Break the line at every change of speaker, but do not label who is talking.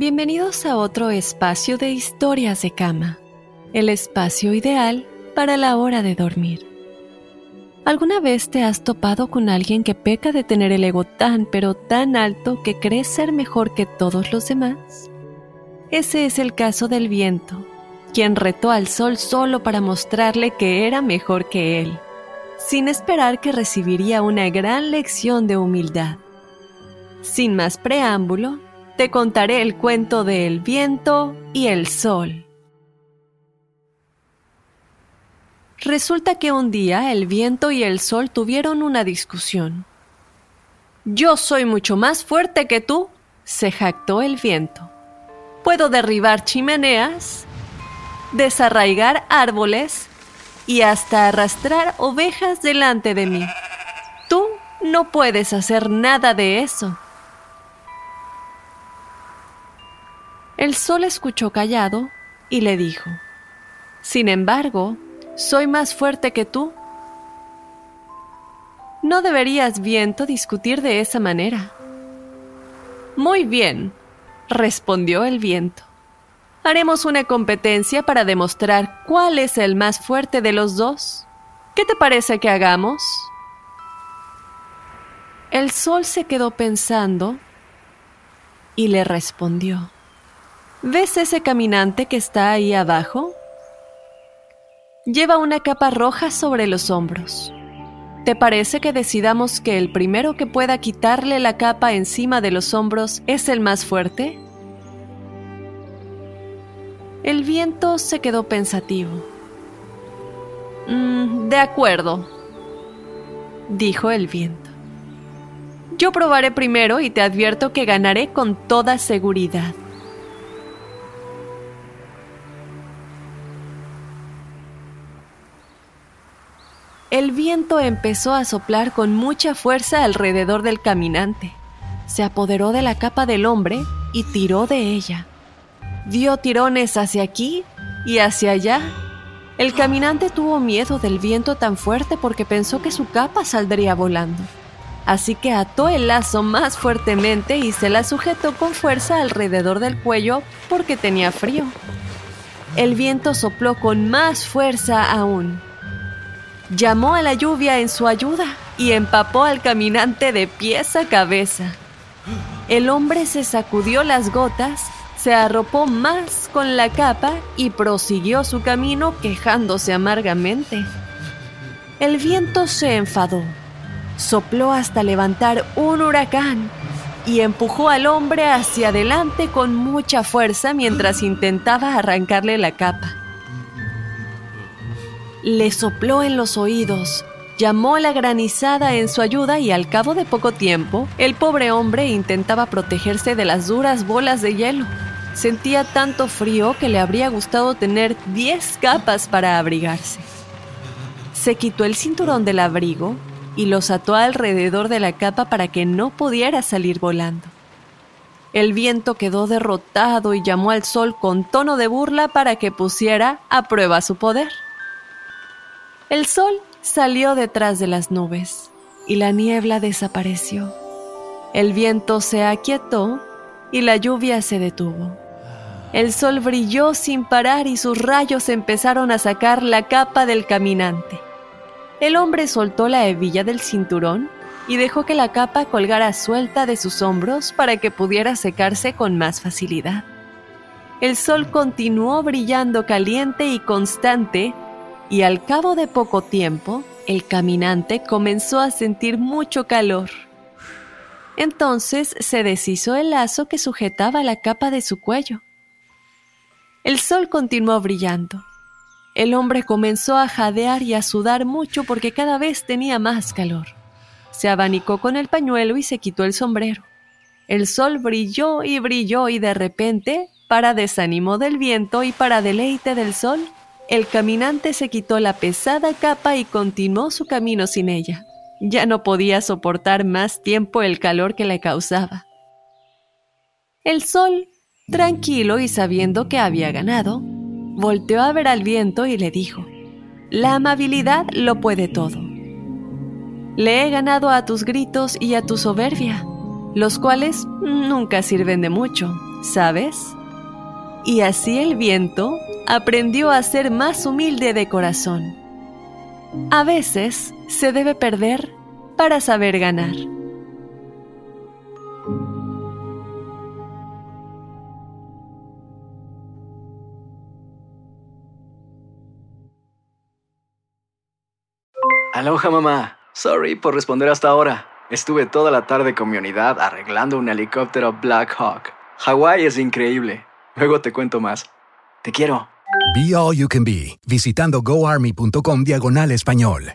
Bienvenidos a otro espacio de historias de cama, el espacio ideal para la hora de dormir. ¿Alguna vez te has topado con alguien que peca de tener el ego tan pero tan alto que cree ser mejor que todos los demás? Ese es el caso del viento, quien retó al sol solo para mostrarle que era mejor que él, sin esperar que recibiría una gran lección de humildad. Sin más preámbulo, te contaré el cuento del viento y el sol. Resulta que un día el viento y el sol tuvieron una discusión. Yo soy mucho más fuerte que tú, se jactó el viento. Puedo derribar chimeneas, desarraigar árboles y hasta arrastrar ovejas delante de mí. Tú no puedes hacer nada de eso. El sol escuchó callado y le dijo, Sin embargo, soy más fuerte que tú. No deberías, viento, discutir de esa manera. Muy bien, respondió el viento. Haremos una competencia para demostrar cuál es el más fuerte de los dos. ¿Qué te parece que hagamos? El sol se quedó pensando y le respondió. ¿Ves ese caminante que está ahí abajo? Lleva una capa roja sobre los hombros. ¿Te parece que decidamos que el primero que pueda quitarle la capa encima de los hombros es el más fuerte? El viento se quedó pensativo. "Mm, de acuerdo, dijo el viento. Yo probaré primero y te advierto que ganaré con toda seguridad. El viento empezó a soplar con mucha fuerza alrededor del caminante. Se apoderó de la capa del hombre y tiró de ella. Dio tirones hacia aquí y hacia allá. El caminante tuvo miedo del viento tan fuerte porque pensó que su capa saldría volando. Así que ató el lazo más fuertemente y se la sujetó con fuerza alrededor del cuello porque tenía frío. El viento sopló con más fuerza aún llamó a la lluvia en su ayuda y empapó al caminante de pies a cabeza. El hombre se sacudió las gotas, se arropó más con la capa y prosiguió su camino quejándose amargamente. El viento se enfadó, sopló hasta levantar un huracán y empujó al hombre hacia adelante con mucha fuerza mientras intentaba arrancarle la capa le sopló en los oídos, llamó a la granizada en su ayuda y al cabo de poco tiempo, el pobre hombre intentaba protegerse de las duras bolas de hielo. Sentía tanto frío que le habría gustado tener 10 capas para abrigarse. Se quitó el cinturón del abrigo y los ató alrededor de la capa para que no pudiera salir volando. El viento quedó derrotado y llamó al sol con tono de burla para que pusiera a prueba su poder. El sol salió detrás de las nubes y la niebla desapareció. El viento se aquietó y la lluvia se detuvo. El sol brilló sin parar y sus rayos empezaron a sacar la capa del caminante. El hombre soltó la hebilla del cinturón y dejó que la capa colgara suelta de sus hombros para que pudiera secarse con más facilidad. El sol continuó brillando caliente y constante y al cabo de poco tiempo el caminante comenzó a sentir mucho calor. Entonces se deshizo el lazo que sujetaba la capa de su cuello. El sol continuó brillando. El hombre comenzó a jadear y a sudar mucho porque cada vez tenía más calor. Se abanicó con el pañuelo y se quitó el sombrero. El sol brilló y brilló y de repente, para desánimo del viento y para deleite del sol, el caminante se quitó la pesada capa y continuó su camino sin ella. Ya no podía soportar más tiempo el calor que le causaba. El sol, tranquilo y sabiendo que había ganado, volteó a ver al viento y le dijo, La amabilidad lo puede todo. Le he ganado a tus gritos y a tu soberbia, los cuales nunca sirven de mucho, ¿sabes? Y así el viento aprendió a ser más humilde de corazón. A veces se debe perder para saber ganar.
Aloha mamá. Sorry por responder hasta ahora. Estuve toda la tarde con mi unidad arreglando un helicóptero Black Hawk. Hawái es increíble. Luego te cuento más. Te quiero.
Be All You Can Be, visitando goarmy.com diagonal español.